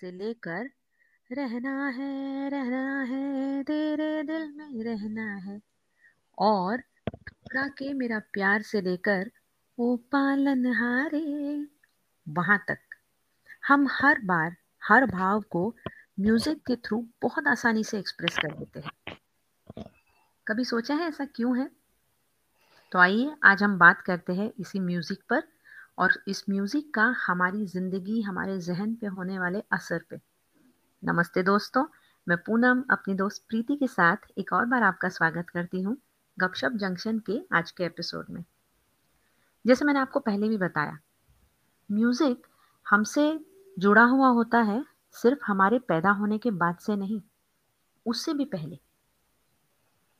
से लेकर, रहना है रहना है, तेरे दिल में रहना है। और ठुकरा के मेरा प्यार से लेकर ओ पालन हारे। वहाँ तक। हम हर बार, हर भाव को म्यूज़िक के थ्रू बहुत आसानी से एक्सप्रेस कर देते हैं। कभी सोचा है ऐसा क्यों है? तो आइए, आज हम बात करते हैं इसी म्यूज़िक पर। और इस म्यूज़िक का हमारी ज़िंदगी, हमारे जहन पे होने वाले असर पे। नमस्ते दोस्तों, मैं पूनम अपनी दोस्त प्रीति के साथ एक और बार आपका स्वागत करती हूँ गपशप जंक्शन के आज के एपिसोड में। जैसे मैंने आपको पहले भी बताया, म्यूज़िक हमसे जुड़ा हुआ होता है, सिर्फ़ हमारे पैदा होने के बाद से नहीं, उससे भी पहले।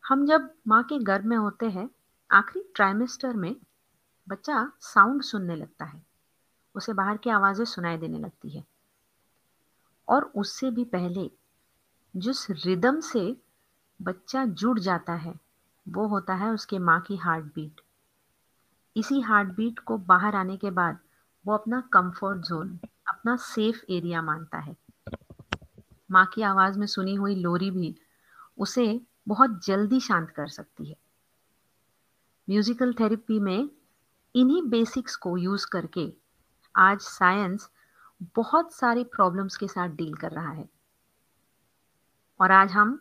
हम जब माँ के गर्भ में होते हैं, आखिरी ट्राइमेस्टर में बच्चा साउंड सुनने लगता है। उसे बाहर की आवाज़ें सुनाई देने लगती है। और उससे भी पहले जिस रिदम से बच्चा जुड़ जाता है, वो होता है उसके माँ की हार्ट बीट इसी हार्ट बीट को बाहर आने के बाद वो अपना कंफर्ट जोन अपना सेफ़ एरिया मानता है। माँ की आवाज़ में सुनी हुई लोरी भी उसे बहुत जल्दी शांत कर सकती है। म्यूजिकल थेरेपी में इन्हीं बेसिक्स को यूज़ करके आज साइंस बहुत सारी प्रॉब्लम्स के साथ डील कर रहा है। और आज हम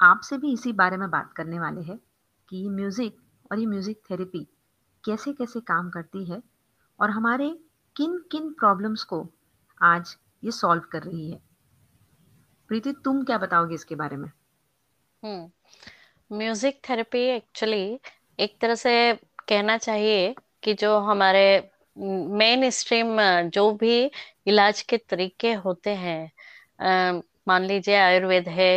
आपसे भी इसी बारे में बात करने वाले हैं कि म्यूज़िक और ये म्यूज़िक थेरेपी कैसे कैसे काम करती है और हमारे किन किन प्रॉब्लम्स को आज ये सॉल्व कर रही है। प्रीति, तुम क्या बताओगे इसके बारे में? म्यूज़िक थेरेपी एक्चुअली एक तरह से कहना चाहिए कि जो हमारे मेन स्ट्रीम जो भी इलाज के तरीके होते हैं मान लीजिए आयुर्वेद है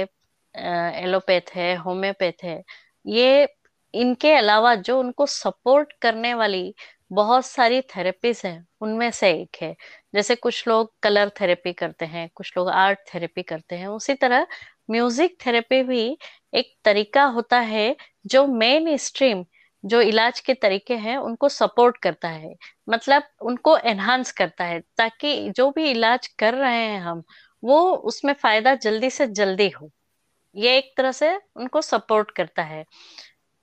एलोपैथ है, होम्योपैथ है, ये इनके अलावा जो उनको सपोर्ट करने वाली बहुत सारी थेरेपीज हैं, उनमें से एक है। जैसे कुछ लोग कलर थेरेपी करते हैं, कुछ लोग आर्ट थेरेपी करते हैं, उसी तरह म्यूज़िक थेरेपी भी एक तरीका होता है जो मेन स्ट्रीम जो इलाज के तरीके हैं, उनको सपोर्ट करता है। मतलब उनको एनहांस करता है, ताकि जो भी इलाज कर रहे हैं हम, वो उसमें फ़ायदा जल्दी से जल्दी हो। ये एक तरह से उनको सपोर्ट करता है।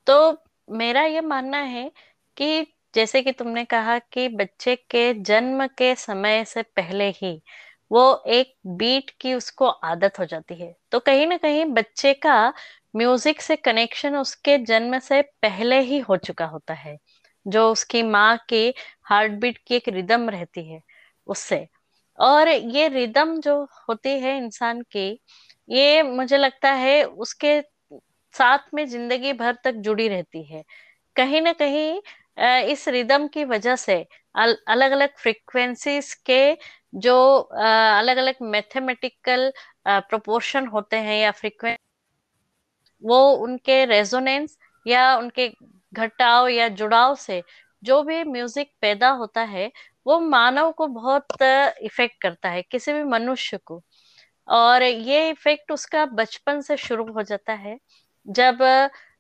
तो मेरा ये मानना है कि जैसे कि तुमने कहा कि बच्चे के जन्म के समय से पहले ही वो एक बीट की उसको आदत हो जाती है। तो कहीं ना कहीं बच्चे का म्यूज़िक से कनेक्शन उसके जन्म से पहले ही हो चुका होता है, जो उसकी माँ की हार्ट बीट की एक रिदम रहती है उससे। और ये रिदम जो होती है इंसान की, ये मुझे लगता है उसके साथ में ज़िंदगी भर तक जुड़ी रहती है। कहीं ना कहीं इस रिदम की वजह से अलग अलग फ्रीक्वेंसीज के जो अलग अलग मैथमेटिकल प्रोपोर्शन होते हैं या फ्रीक्वेंसी वो उनके रेजोनेंस या उनके घटाव या जुड़ाव से जो भी म्यूज़िक पैदा होता है वो मानव को बहुत इफ़ेक्ट करता है किसी भी मनुष्य को। और ये इफ़ेक्ट उसका बचपन से शुरू हो जाता है जब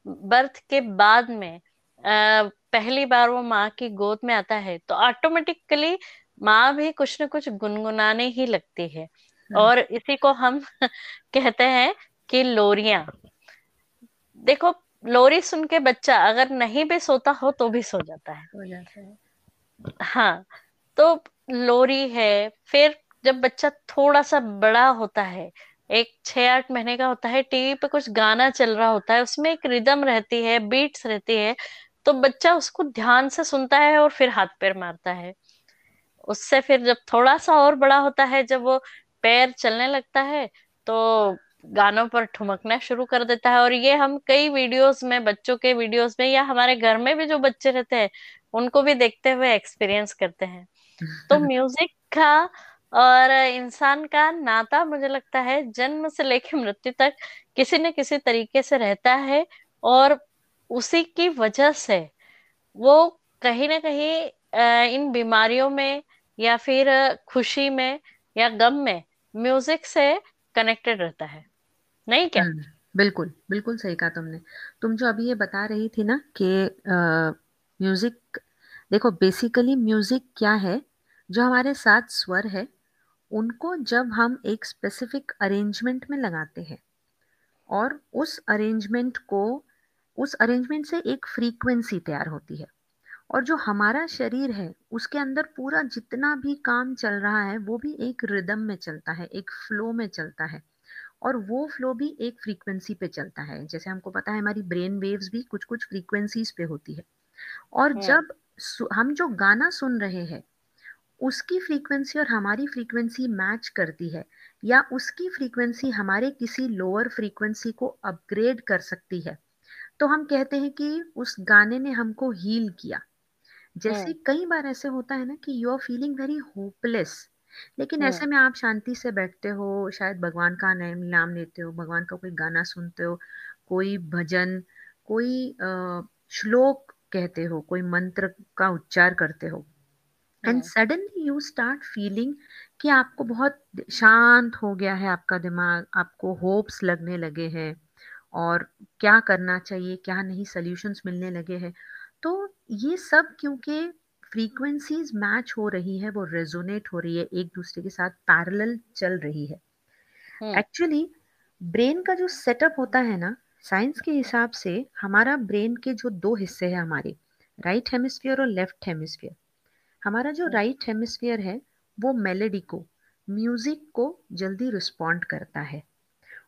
बर्थ के बाद में पहली बार वो माँ की गोद में आता है तो ऑटोमेटिकली माँ भी कुछ न कुछ गुनगुनाने ही लगती है। हाँ। और इसी को हम कहते हैं कि लोरिया। देखो लोरी सुन के बच्चा अगर नहीं भी सोता हो तो भी सो जाता है। हो जाता है। हाँ तो लोरी है फिर जब बच्चा थोड़ा सा बड़ा होता है एक छह आठ महीने का होता है टीवी पे कुछ गाना चल रहा होता है उसमें एक रिदम रहती है बीट्स रहती है तो बच्चा उसको ध्यान से सुनता है और फिर हाथ पैर मारता है। उससे फिर जब थोड़ा सा और बड़ा होता है जब वो पैर चलने लगता है तो गानों पर ठुमकना शुरू कर देता है। और ये हम कई वीडियोस में बच्चों के वीडियोस में या हमारे घर में भी जो बच्चे रहते हैं उनको भी देखते हुए एक्सपीरियंस करते हैं। तो म्यूज़िक का और इंसान का नाता मुझे लगता है जन्म से लेकर मृत्यु तक किसी न किसी तरीके से रहता है और उसी की वजह से वो कहीं ना कहीं इन बीमारियों में या फिर खुशी में या गम में म्यूज़िक से कनेक्टेड रहता है। नहीं क्या? हम्म, बिल्कुल बिल्कुल सही कहा तुमने। तुम जो अभी ये बता रही थी ना कि म्यूज़िक देखो बेसिकली म्यूज़िक क्या है? जो हमारे सात स्वर है उनको जब हम एक स्पेसिफिक अरेंजमेंट में लगाते हैं और उस अरेंजमेंट को उस अरेंजमेंट से एक फ्रीक्वेंसी तैयार होती है और जो हमारा शरीर है उसके अंदर पूरा जितना भी काम चल रहा है वो भी एक रिदम में चलता है एक फ्लो में चलता है। और वो फ्लो भी एक फ्रीक्वेंसी पे चलता है। जैसे हमको पता है हमारी ब्रेन वेव्स भी कुछ कुछ फ्रीक्वेंसीज पे होती है। और हम्म जब हम जो गाना सुन रहे हैं उसकी फ्रीक्वेंसी और हमारी फ्रीक्वेंसी मैच करती है या उसकी फ्रीक्वेंसी हमारे किसी लोअर फ्रीक्वेंसी को अपग्रेड कर सकती है तो हम कहते हैं कि उस गाने ने हमको हील किया। जैसे हम्म कई बार ऐसे होता है ना कि you are feeling very hopeless लेकिन हम्म ऐसे में आप शांति से बैठते हो शायद भगवान का नाम नाम लेते हो भगवान का कोई गाना सुनते हो कोई भजन कोई अ, श्लोक कहते हो कोई मंत्र का उच्चार करते हो and suddenly you start feeling कि आपको बहुत शांत हो गया है आपका दिमाग आपको होप्स लगने लगे हैं और क्या करना चाहिए क्या नहीं सॉल्यूशंस मिलने लगे हैं। तो ये सब क्योंकि फ्रीक्वेंसीज मैच हो रही है वो रेजोनेट हो रही है एक दूसरे के साथ पैरेलल चल रही है। हम्म। एक्चुअली ब्रेन का जो सेटअप होता है ना साइंस के हिसाब से हमारा ब्रेन के जो दो हिस्से हैं हमारे राइट हेमिस्फीयर और लेफ़्ट हेमिस्फीयर हमारा जो हम्म। राइट हेमिस्फीयर है वो मेलेडी को म्यूज़िक को जल्दी रिस्पॉन्ड करता है।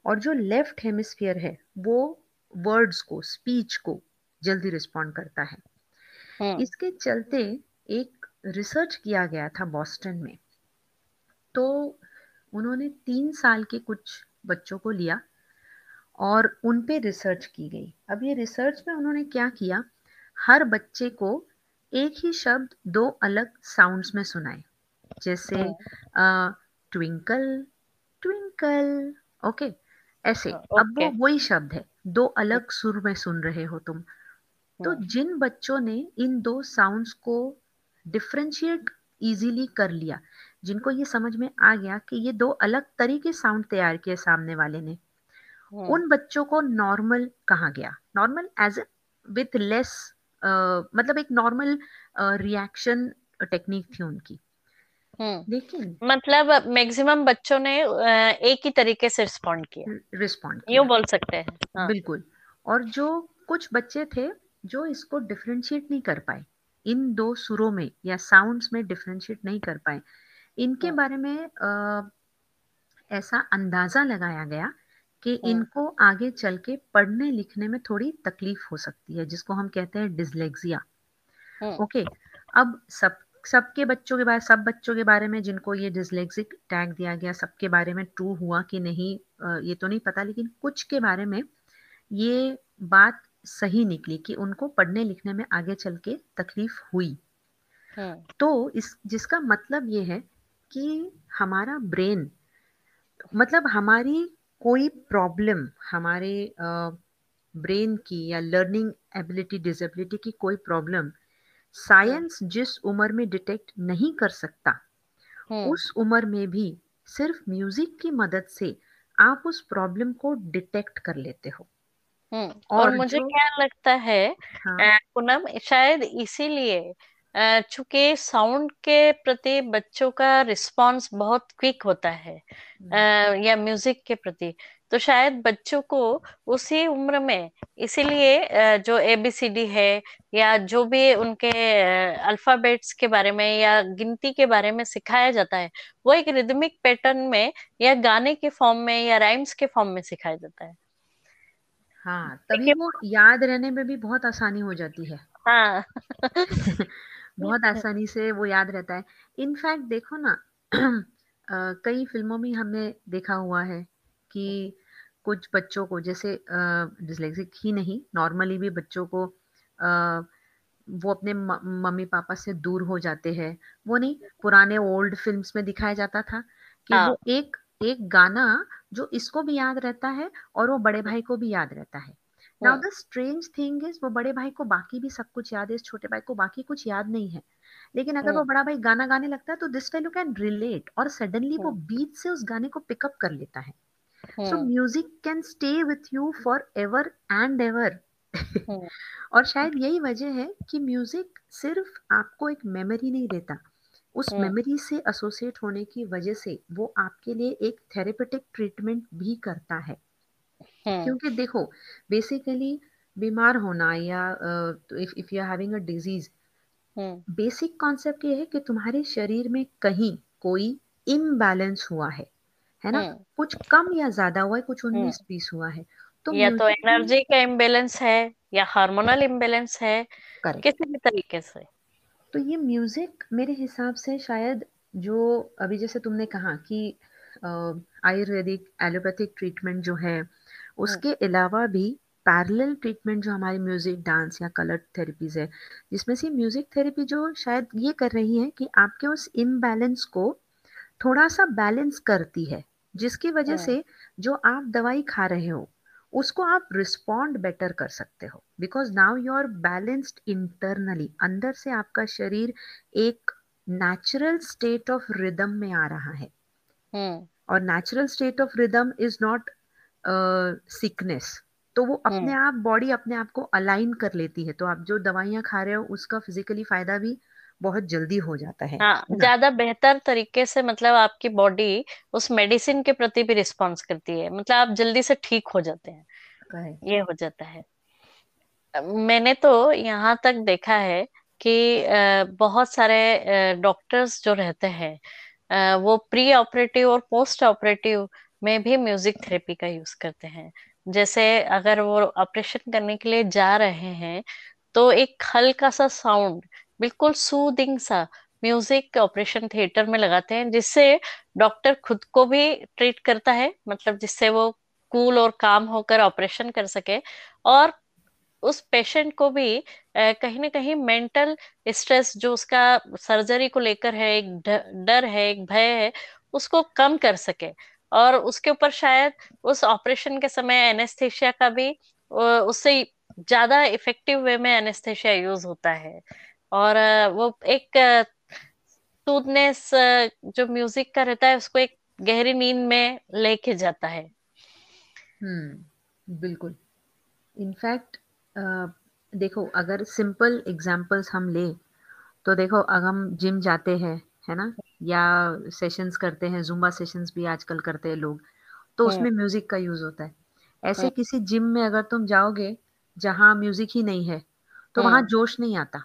और जो लेफ़्ट हेमिस्फीयर है वो वर्ड्स को स्पीच को जल्दी रिस्पॉन्ड करता है। हम्म। इसके चलते एक रिसर्च किया गया था बॉस्टन में। तो उन्होंने तीन साल के कुछ बच्चों को लिया और उन पे रिसर्च की गई। अब ये रिसर्च में उन्होंने क्या किया? हर बच्चे को एक ही शब्द दो अलग साउंड्स में सुनाए। जैसे ट्विंकल ट्विंकल ओके ऐसे। अब वो वही शब्द है। दो अलग सुर में सुन रहे हो तुम। तो हम्म जिन बच्चों ने इन दो साउंड्स को डिफरेंशिएट इजीली कर लिया। जिनको ये समझ में आ गया कि ये दो अलग तरीके साउंड तैयार किए सामने वाले ने। हम्म। उन बच्चों को नॉर्मल कहा गया। नॉर्मल एज विथ लेस मतलब एक नॉर्मल रिएक्शन टेक्निक थी उनकी। हम्म। लेकिन मतलब मैक्सिमम बच्चों ने एक ही तरीके से रिस्पॉन्ड किया। रिस्पॉन्ड यूँ बोल सकते हैं हाँ। बिल्कुल। और जो कुछ बच्चे थे जो इसको डिफ्रेंशिएट नहीं कर पाए इन दो सुरों में या साउंड्स में डिफरेंशिएट नहीं कर पाए। इनके हम्म बारे में ऐसा अंदाज़ा लगाया गया कि हम्म इनको आगे चल के पढ़ने लिखने में थोड़ी तकलीफ़ हो सकती है जिसको हम कहते हैं डिसलेक्सिया हम्म ओके अब सब सबके बच्चों के बारे सब बच्चों के बारे में जिनको ये डिसलेक्सिक टैग दिया गया सबके बारे में ट्रू हुआ कि नहीं ये तो नहीं पता लेकिन कुछ के बारे में ये बात सही निकली कि उनको पढ़ने लिखने में आगे चल के तकलीफ़ हुई। हम्म तो इस जिसका मतलब ये है कि हमारा ब्रेन मतलब हमारी कोई प्रॉब्लम हमारे ब्रेन की या लर्निंग एबिलिटी डिसेबिलिटी की कोई प्रॉब्लम साइंस जिस उम्र में डिटेक्ट नहीं कर सकता हम्म उस उम्र में भी सिर्फ़ म्यूज़िक की मदद से आप उस प्रॉब्लम को डिटेक्ट कर लेते हो। हम्म और और मुझे जो क्या लगता है हाँ। पूनम शायद इसीलिए चूँकि साउंड के प्रति बच्चों का रिस्पांस बहुत क्विक होता है हम्म, या म्यूज़िक के प्रति तो शायद बच्चों को उसी उम्र में इसीलिए जो एबीसीडी है या जो भी उनके अल्फाबेट्स के बारे में या गिनती के बारे में सिखाया जाता है वो एक रिदमिक पैटर्न में या गाने के फॉर्म में या राइम्स के फॉर्म में सिखाया जाता है। हाँ तभी वो याद रहने में भी बहुत आसानी हो जाती है। हाँ। बहुत आसानी से वो याद रहता है। इनफैक्ट देखो ना कई फ़िल्मों में हमने देखा हुआ है कि कुछ बच्चों को जैसे डिसलेक्सिक ही नहीं नॉर्मली भी बच्चों को अ, वो अपने मम्मी पापा से दूर हो जाते हैं। वो नहीं पुराने ओल्ड फिल्म्स में दिखाया जाता था कि हाँ। वो एक एक गाना जो इसको भी याद रहता है और वो बड़े भाई को भी याद रहता है। Now the strange thing is वो बड़े भाई को बाकी भी सब कुछ याद है इस छोटे भाई को बाकी कुछ याद नहीं है। लेकिन अगर वो हम्म बड़ा भाई गाना गाने लगता है तो दिस फेलो कैन रिलेट और सडनली वो बीच से उस गाने को पिकअप कर लेता है। So music can stay with you for ever and ever और शायद यही वजह है कि म्यूज़िक सिर्फ़ आपको एक मेमोरी नहीं देता। उस मेमोरी से एसोसिएट होने की वजह से वो आपके लिए एक थेरेपेटिक ट्रीटमेंट भी करता है। हम्म क्योंकि देखो बेसिकली बीमार होना या if if you are having a disease basic concept ये है कि तुम्हारे शरीर में कहीं कोई इम्बैलेंस हुआ है है ना? हम्म कुछ कम या ज़्यादा हुआ है कुछ उन्नीस बीस हुआ है तो या तो एनर्जी का इम्बेलेंस है या हार्मोनल इम्बेलेंस है किसी भी तरीके से। तो ये म्यूज़िक मेरे हिसाब से शायद जो अभी जैसे तुमने कहा कि आयुर्वेदिक एलोपैथिक ट्रीटमेंट जो है हम्म उसके अलावा भी पैरेलल ट्रीटमेंट जो हमारी म्यूज़िक डांस या कलर थेरेपीज है जिसमें से म्यूज़िक थेरेपी जो शायद ये कर रही है कि आपके उस इम्बैलेंस को थोड़ा सा बैलेंस करती है जिसकी वजह हम्म से जो आप दवाई खा रहे हो उसको आप रिस्पॉन्ड बेटर कर सकते हो। Because now you are balanced internally अंदर से आपका शरीर एक नेचुरल स्टेट ऑफ़ रिदम में आ रहा है। हम्म। और natural state of rhythm is not sickness तो वो अपने हम्म। आप बॉडी अपने आप को अलाइन कर लेती है। तो आप जो दवाइयाँ खा रहे हो उसका फिजिकली फ़ायदा भी बहुत जल्दी हो जाता है। हाँ ज़्यादा बेहतर तरीके से मतलब आपकी बॉडी उस मेडिसिन के प्रति भी रिस्पॉन्स करती है। मतलब आप जल्दी से ठीक हो जाते हैं। ये हो जाता है। मैंने तो यहाँ तक देखा है कि बहुत सारे डॉक्टर्स जो रहते हैं वो प्री ऑपरेटिव और पोस्ट ऑपरेटिव में भी म्यूज़िक थेरेपी का यूज़ करते हैं। जैसे अगर वो ऑपरेशन करने के लिए जा रहे हैं तो एक हल्का सा साउंड बिल्कुल सूदिंग सा म्यूज़िक ऑपरेशन थिएटर में लगाते हैं, जिससे डॉक्टर खुद को भी ट्रीट करता है मतलब जिससे वो कूल और काम होकर ऑपरेशन कर सके और उस पेशेंट को भी कहीं ना कहीं मेंटल स्ट्रेस जो उसका सर्जरी को लेकर है, एक डर है, एक भय है, उसको कम कर सके और उसके ऊपर शायद उस ऑपरेशन के समय एनेस्थेशिया का भी उससे ज़्यादा इफ़ेक्टिव वे में एनेस्थेशिया यूज़ होता है। और वो एक सूदनेस जो म्यूज़िक का रहता है उसको एक गहरी नींद में लेके जाता है। हम्म बिल्कुल। इनफैक्ट देखो अगर सिंपल एग्जांपल्स हम ले तो देखो अगर हम जिम जाते हैं है ना? या सेशंस करते हैं जुम्बा सेशंस भी आजकल करते हैं लोग तो हम्म। उसमें म्यूज़िक का यूज़ होता है। हम्म। ऐसे किसी जिम में अगर तुम जाओगे जहाँ म्यूज़िक ही नहीं है तो वहाँ हम्म जोश नहीं आता।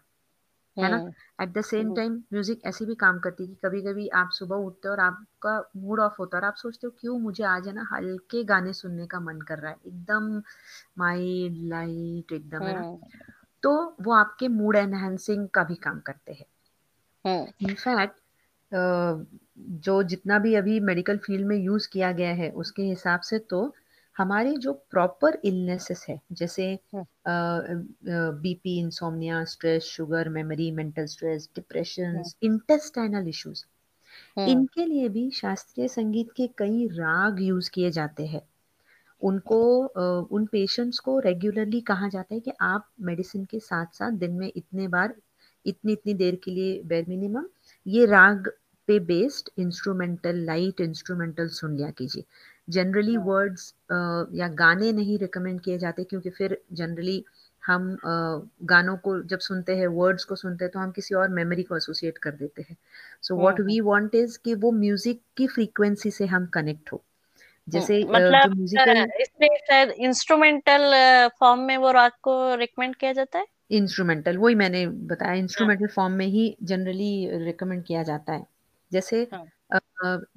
है ना? At the same time music ऐसे भी काम करती है कि कभी कभी आप सुबह उठते हो और आपका मूड ऑफ़ होता है और आप सोचते हो क्यों मुझे आज है ना हल्के गाने सुनने का मन कर रहा है? एकदम माइल्ड लाइट एकदम है ना? हम्म तो वो आपके मूड एनहेंसिंग का भी काम करते हैं। इनफैक्ट जो जितना भी अभी मेडिकल फ़ील्ड में यूज़ किया गया है उसके हिसाब से तो हमारे जो प्रॉपर इलनेसेस है जैसे BP insomnia stress sugar memory mental stress depression intestinal issues इनके लिए भी शास्त्रीय संगीत के कई राग यूज़ किए जाते हैं। उनको उन पेशेंट्स को रेगुलरली कहा जाता है कि आप मेडिसिन के साथ साथ दिन में इतने बार इतनी इतनी देर के लिए बेर मिनिमम ये राग पे बेस्ड इंस्ट्रूमेंटल लाइट इंस्ट्रूमेंटल सुन लिया कीजिए। जनरली वर्ड्स या गाने नहीं रिकमेंड किए जाते क्योंकि फिर जनरली हम अ, गानों को जब सुनते हैं वर्ड्स को सुनते हैं तो हम किसी और मेमोरी को एसोसिएट कर देते हैं। So what we want is कि वो म्यूज़िक की फ्रीक्वेंसी से हम कनेक्ट हो। जैसे हम्म, मतलब म्यूजिकल इसमें शायद इंस्ट्रूमेंटल फॉर्म में वो राग को रिकमेंड किया जाता है? इंस्ट्रूमेंटल वही मैंने बताया हाँ। इंस्ट्रूमेंटल फॉर्म में ही जनरली रिकमेंड किया जाता है। जैसे हाँ। अ,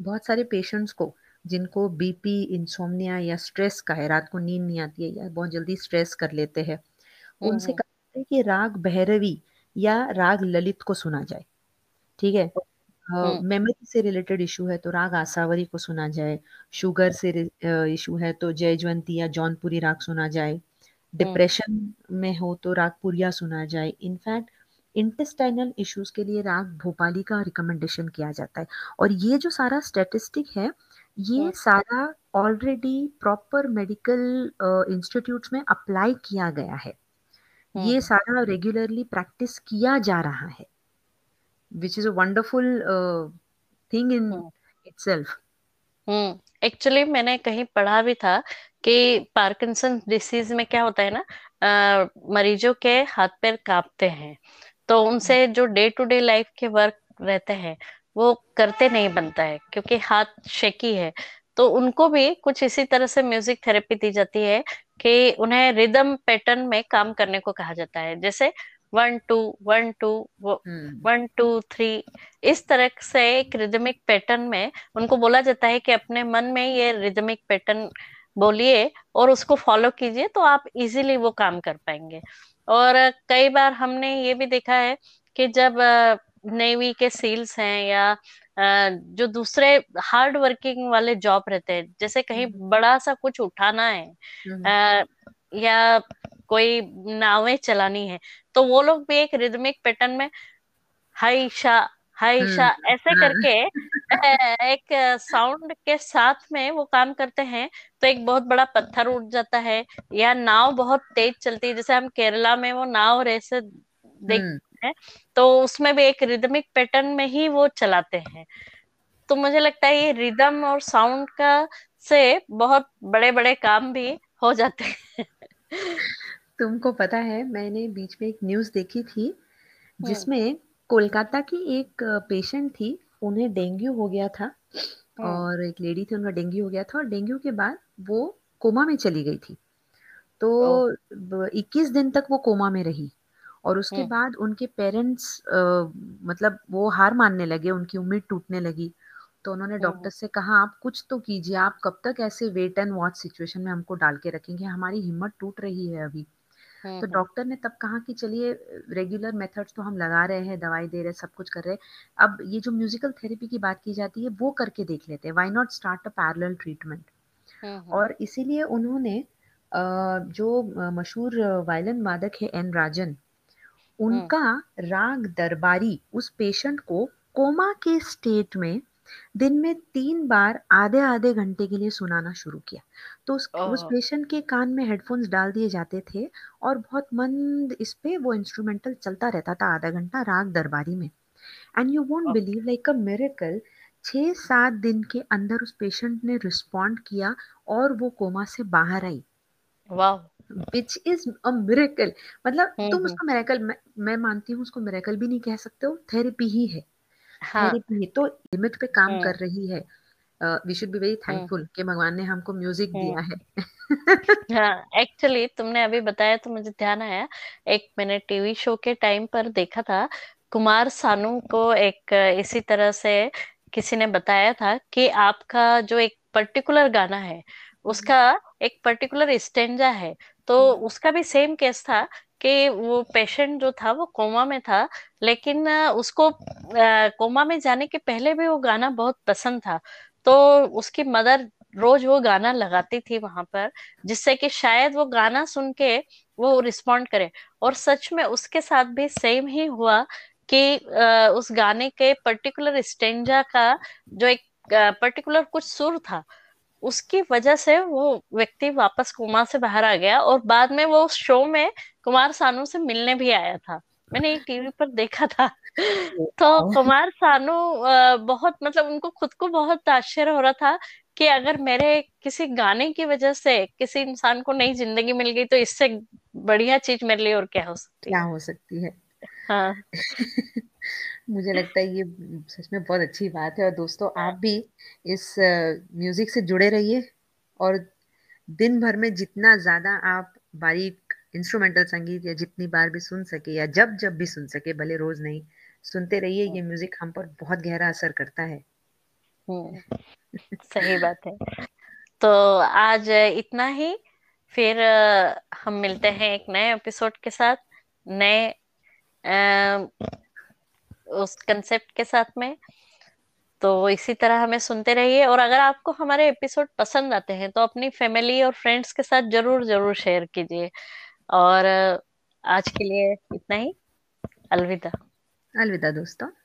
बहुत सारे पेशेंट्स को जिनको बीपी इंसोम्निया या स्ट्रेस का है रात को नींद नहीं आती है या बहुत जल्दी स्ट्रेस कर लेते हैं उनसे कहा जाता है कि राग भैरवी या राग ललित को सुना जाए ठीक है? मेमोरी से रिलेटेड इशू है तो राग आसावरी को सुना जाए शुगर से इशू है तो जयजवंती या जौनपुरी राग सुना जाए डिप्रेशन में हो तो राग पुरिया सुना जाए इनफैक्ट इंटेस्टाइनल इश्यूज़ के लिए राग भोपाली का रिकमेंडेशन किया जाता है। और ये जो सारा स्टैटिस्टिक है ये हम्म। सारा ऑलरेडी प्रॉपर मेडिकल इंस्टीट्यूट्स में अप्लाई किया गया है। ये हम्म सारा रेगुलरली प्रैक्टिस किया जा रहा है। Which is a wonderful thing in itself hmm. Actually मैंने कहीं पढ़ा भी था कि पार्किंसन डिसीज में क्या होता है ना मरीजों के हाथ पैर कांपते हैं। तो उनसे जो डे टू डे लाइफ के वर्क रहते हैं वो करते नहीं बनता है क्योंकि हाथ शेकी है। तो उनको भी कुछ इसी तरह से म्यूज़िक थेरेपी दी जाती है कि उन्हें रिदम पैटर्न में काम करने को कहा जाता है। जैसे one two one two one two three इस तरह से एक रिदमिक पैटर्न में उनको बोला जाता है कि अपने मन में ये रिदमिक पैटर्न बोलिए और उसको फॉलो कीजिए तो आप इजीली वो काम कर पाएँगे। और कई बार हमने ये भी देखा है कि जब नेवी के सील्स हैं या जो दूसरे हार्ड वर्किंग वाले जॉब रहते हैं जैसे कहीं हम्म। बड़ा सा कुछ उठाना है हम्म। या कोई नावें चलानी है तो वो लोग भी एक रिदमिक पैटर्न में हाइशा हम्म, हाइशा ऐसे हाँ। करके एक साउंड के साथ में वो काम करते हैं तो एक बहुत बड़ा पत्थर उठ जाता है या नाव बहुत तेज चलती है जैसे हम केरला में वो नाव रेस हम्म। देखते हैं तो उसमें भी एक रिदमिक पैटर्न में ही वो चलाते हैं। तो मुझे लगता है ये रिदम और साउंड का से बहुत बड़े बड़े काम भी हो जाते हैं। तुमको पता है मैंने बीच में एक न्यूज़ देखी थी हम्म। जिसमें कोलकाता की एक पेशेंट थी उन्हें डेंगू हो गया था और एक लेडी थी उनका डेंगू हो गया था और डेंगू के बाद वो कोमा में चली गई थी। तो ओ। 21 दिन तक वो कोमा में रही और उसके बाद उनके पेरेंट्स मतलब वो हार मानने लगे उनकी उम्मीद टूटने लगी। तो उन्होंने डॉक्टर से कहा आप कुछ तो कीजिए आप कब तक ऐसे वेट एंड वॉच सिचुएशन में हमको डाल के रखेंगे? हमारी हिम्मत टूट रही है अभी। तो डॉक्टर ने तब कहा कि चलिए रेगुलर मेथड्स तो हम लगा रहे हैं दवाई दे रहे हैं सब कुछ कर रहे हैं। अब ये जो म्यूजिकल थेरेपी की बात की जाती है वो करके देख लेते हैं। Why not start a parallel treatment और इसीलिए उन्होंने जो मशहूर वायलिन वादक है एन राजन उनका राग दरबारी उस पेशेंट को कोमा के स्टेट में दिन में तीन बार आधे आधे घंटे के लिए सुनाना शुरू किया। तो उस उस ओह पेशेंट के कान में हेडफोन्स डाल दिए जाते थे और बहुत मंद इस पे वो इंस्ट्रूमेंटल चलता रहता था आधा घंटा राग दरबारी में। And you won't believe like a miracle छः सात दिन के अंदर उस पेशेंट ने रिस्पॉन्ड किया और वो कोमा से बाहर आई। वाह। विच इज़ अ मिरेकल मतलब हम्म तुम हम्म। उसको मिरेकल मैं, मैं मानती हूँ उसको मिरेकल भी नहीं कह सकते हो थेरेपी ही है। हाँ। थेरेपी ही तो लिमिट पे काम हम्म। कर रही है। We should be very hmm. Thankful कि भगवान ने हमको म्यूज़िक हम्म। दिया है। हाँ एक्चुअली तुमने अभी बताया तो मुझे ध्यान आया। एक मैंने टीवी शो के टाइम पर देखा था। कुमार सानू को एक इसी तरह से किसी ने बताया था कि आपका जो एक पर्टिकुलर गाना है उसका एक पर्टिकुलर स्टेंजा है। तो उसका भी सेम केस था कि वो पेशेंट जो था, वो कोमा में था, लेकिन उसको कोमा में जाने के पहले भी वो गाना बहुत पसंद था। तो उसकी मदर रोज वो गाना लगाती थी वहाँ पर, जिससे कि शायद वो गाना सुन के वो रिस्पॉन्ड करे। और सच में उसके साथ भी सेम ही हुआ कि उस गाने के पर्टिकुलर स्टेंजा का जो एक पर्टिकुलर कुछ सुर था उसकी वजह से वो व्यक्ति वापस कोमा से बाहर आ गया और बाद में वो उस शो में कुमार सानू से मिलने भी आया था। मैंने एक टीवी पर देखा था। तो कुमार सानू बहुत मतलब उनको खुद को बहुत आश्चर्य हो रहा था कि अगर मेरे किसी गाने की वजह से किसी इंसान को नई ज़िंदगी मिल गई तो इससे बढ़िया चीज़ मेरे लिए और क्या हो सकती क्या हो सकती है? हाँ। मुझे लगता है ये सच में बहुत अच्छी बात है। और दोस्तों, आप भी इस म्यूज़िक से जुड़े रहिए और दिन भर में जितना ज़्यादा आप बारीक इंस्ट्रूमेंटल संगीत या जितनी बार भी सुन सके या जब जब भी सुन सके, भले रोज नहीं, सुनते रहिए। ये म्यूज़िक हम पर बहुत गहरा असर करता है। हम्म सही बात है। तो आज इतना ही। फिर हम मिलते हैं एक नए एपिसोड के साथ। नए उस कंसेप्ट के साथ में। तो इसी तरह हमें सुनते रहिए और अगर आपको हमारे एपिसोड पसंद आते हैं तो अपनी फैमिली और फ्रेंड्स के साथ ज़रूर ज़रूर शेयर कीजिए। और, आज के लिए इतना ही। अलविदा। अलविदा दोस्तों।